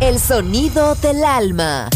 El sonido del alma.